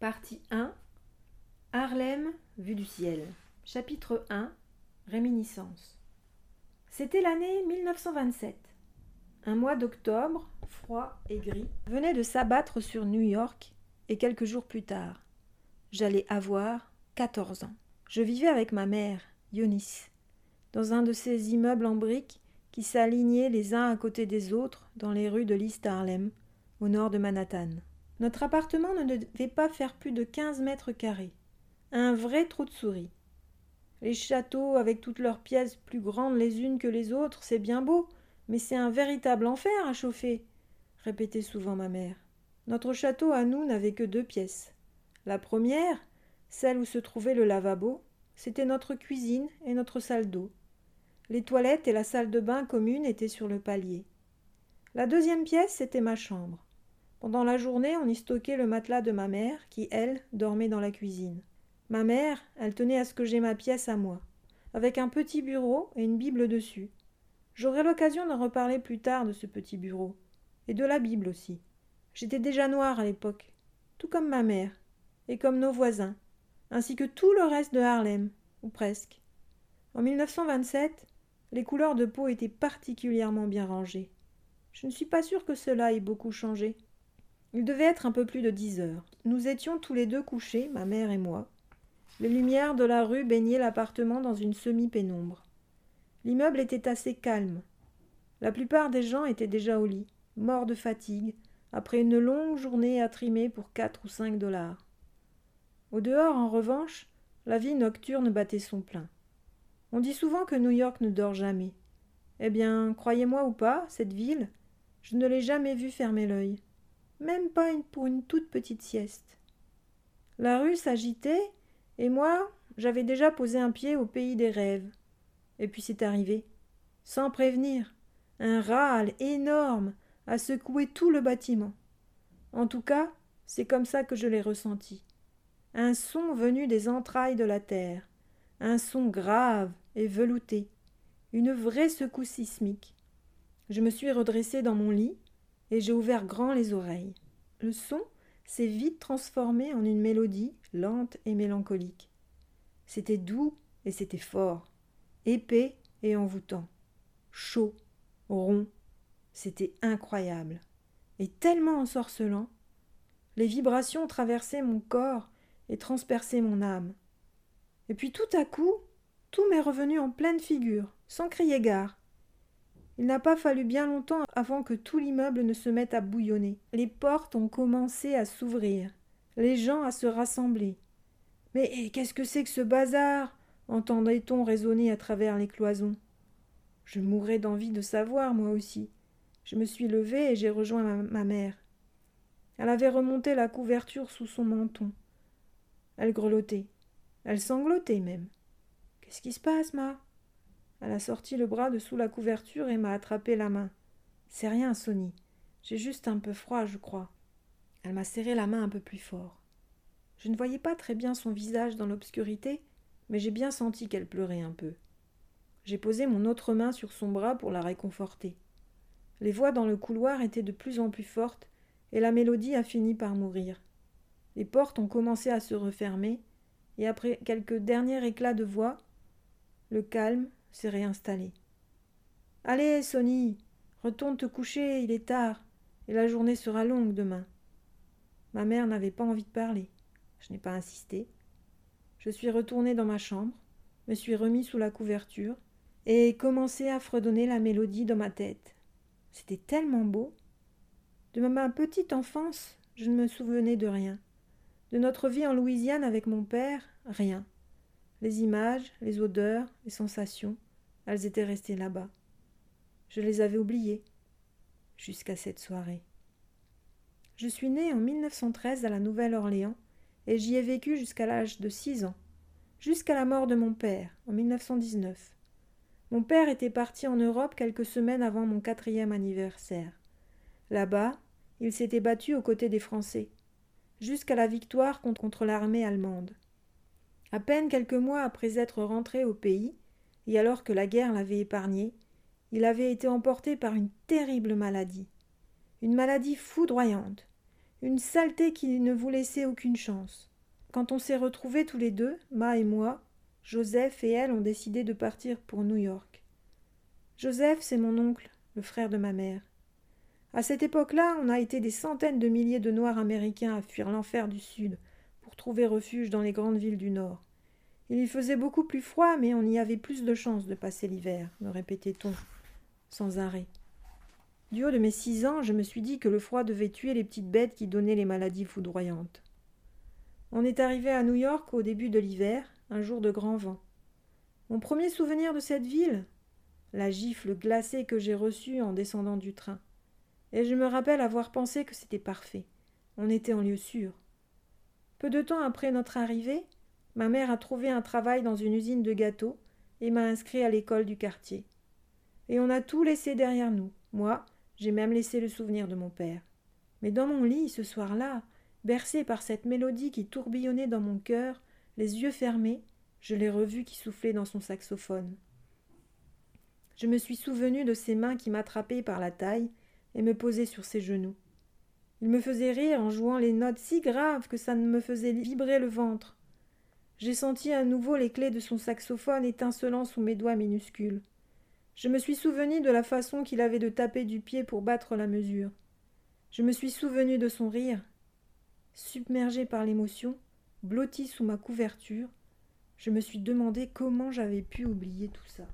Partie 1 Harlem, vue du ciel. Chapitre 1 Réminiscence. C'était l'année 1927. Un mois d'octobre, froid et gris, venait de s'abattre sur New York, et quelques jours plus tard, j'allais avoir 14 ans. Je vivais avec ma mère, Eunice, dans un de ces immeubles en briques qui s'alignaient les uns à côté des autres dans les rues de l'East Harlem, au nord de Manhattan. Notre appartement ne devait pas faire plus de quinze mètres carrés. Un vrai trou de souris. Les châteaux, avec toutes leurs pièces plus grandes les unes que les autres, c'est bien beau, mais c'est un véritable enfer à chauffer, répétait souvent ma mère. Notre château à nous n'avait que deux pièces. La première, celle où se trouvait le lavabo, c'était notre cuisine et notre salle d'eau. Les toilettes et la salle de bain commune étaient sur le palier. La deuxième pièce, c'était ma chambre. Pendant la journée, on y stockait le matelas de ma mère, qui, elle, dormait dans la cuisine. Ma mère, elle tenait à ce que j'aie ma pièce à moi, avec un petit bureau et une Bible dessus. J'aurai l'occasion d'en reparler plus tard de ce petit bureau, et de la Bible aussi. J'étais déjà noire à l'époque, tout comme ma mère, et comme nos voisins, ainsi que tout le reste de Harlem, ou presque. En 1927, les couleurs de peau étaient particulièrement bien rangées. Je ne suis pas sûre que cela ait beaucoup changé. Il devait être un peu plus de dix heures. Nous étions tous les deux couchés, ma mère et moi. Les lumières de la rue baignaient l'appartement dans une semi-pénombre. L'immeuble était assez calme. La plupart des gens étaient déjà au lit, morts de fatigue, après une longue journée à trimer pour quatre ou cinq dollars. Au dehors, en revanche, la vie nocturne battait son plein. On dit souvent que New York ne dort jamais. Eh bien, croyez-moi ou pas, cette ville, je ne l'ai jamais vue fermer l'œil. Même pas pour une toute petite sieste. La rue s'agitait, et moi, j'avais déjà posé un pied au pays des rêves. Et puis c'est arrivé. Sans prévenir. Un râle énorme a secoué tout le bâtiment. En tout cas, c'est comme ça que je l'ai ressenti. Un son venu des entrailles de la terre un son grave et velouté, une vraie secousse sismique. Je me suis redressée dans mon lit et j'ai ouvert grand les oreilles. Le son s'est vite transformé en une mélodie lente et mélancolique. C'était doux et c'était fort, épais et envoûtant, chaud, rond. C'était incroyable et tellement ensorcelant. Les vibrations traversaient mon corps et transperçaient mon âme. Et puis tout à coup, tout m'est revenu en pleine figure, sans crier gare. Il n'a pas fallu bien longtemps avant que tout l'immeuble ne se mette à bouillonner. Les portes ont commencé à s'ouvrir, les gens à se rassembler. Mais qu'est-ce que c'est que ce bazar? entendait-on résonner à travers les cloisons. Je mourais d'envie de savoir, moi aussi. Je me suis levée et j'ai rejoint ma, ma mère. Elle avait remonté la couverture sous son menton. Elle grelottait. Elle sanglotait même. Qu'est-ce qui se passe, ma? Elle a sorti le bras de sous la couverture et m'a attrapé la main. C'est rien, Sonny. J'ai juste un peu froid, je crois. Elle m'a serré la main un peu plus fort. Je ne voyais pas très bien son visage dans l'obscurité, mais j'ai bien senti qu'elle pleurait un peu. J'ai posé mon autre main sur son bras pour la réconforter. Les voix dans le couloir étaient de plus en plus fortes, et la mélodie a fini par mourir. Les portes ont commencé à se refermer, et après quelques derniers éclats de voix, le calme s'est réinstallé. Allez, Sonny, retourne te coucher, il est tard, et la journée sera longue demain. Ma mère n'avait pas envie de parler. Je n'ai pas insisté. Je suis retourné dans ma chambre, me suis remis sous la couverture, et commencé à fredonner la mélodie dans ma tête. C'était tellement beau. De ma petite enfance, je ne me souvenais de rien. De notre vie en Louisiane avec mon père, rien. Les images, les odeurs, les sensations, elles étaient restées là-bas. Je les avais oubliées, jusqu'à cette soirée. Je suis née en 1913 à la Nouvelle-Orléans et j'y ai vécu jusqu'à l'âge de six ans, jusqu'à la mort de mon père en 1919. Mon père était parti en Europe quelques semaines avant mon quatrième anniversaire. Là-bas, il s'était battu aux côtés des Français jusqu'à la victoire contre l'armée allemande. À peine quelques mois après être rentré au pays, et alors que la guerre l'avait épargné, il avait été emporté par une terrible maladie. Une maladie foudroyante, une saleté qui ne vous laissait aucune chance. Quand on s'est retrouvés tous les deux, Ma et moi, Joseph et elle ont décidé de partir pour New York. Joseph, c'est mon oncle, le frère de ma mère. À cette époque-là, on a été des centaines de milliers de Noirs américains à fuir l'enfer du Sud pour trouver refuge dans les grandes villes du Nord. Il y faisait beaucoup plus froid, mais on y avait plus de chances de passer l'hiver, me répétait-on sans arrêt. Du haut de mes six ans, je me suis dit que le froid devait tuer les petites bêtes qui donnaient les maladies foudroyantes. On est arrivé à New York au début de l'hiver, un jour de grand vent. Mon premier souvenir de cette ville? La gifle glacée que j'ai reçue en descendant du train. Et je me rappelle avoir pensé que c'était parfait. On était en lieu sûr. Peu de temps après notre arrivée, ma mère a trouvé un travail dans une usine de gâteaux et m'a inscrit à l'école du quartier. Et on a tout laissé derrière nous. Moi, j'ai même laissé le souvenir de mon père. Mais dans mon lit, ce soir-là, bercé par cette mélodie qui tourbillonnait dans mon cœur, les yeux fermés, je l'ai revu qui soufflait dans son saxophone. Je me suis souvenu de ses mains qui m'attrapaient par la taille et me posaient sur ses genoux. Il me faisait rire en jouant les notes si graves que ça ne me faisait vibrer le ventre. J'ai senti à nouveau les clés de son saxophone étincelant sous mes doigts minuscules. Je me suis souvenu de la façon qu'il avait de taper du pied pour battre la mesure. Je me suis souvenu de son rire. Submergé par l'émotion, blotti sous ma couverture, je me suis demandé comment j'avais pu oublier tout ça.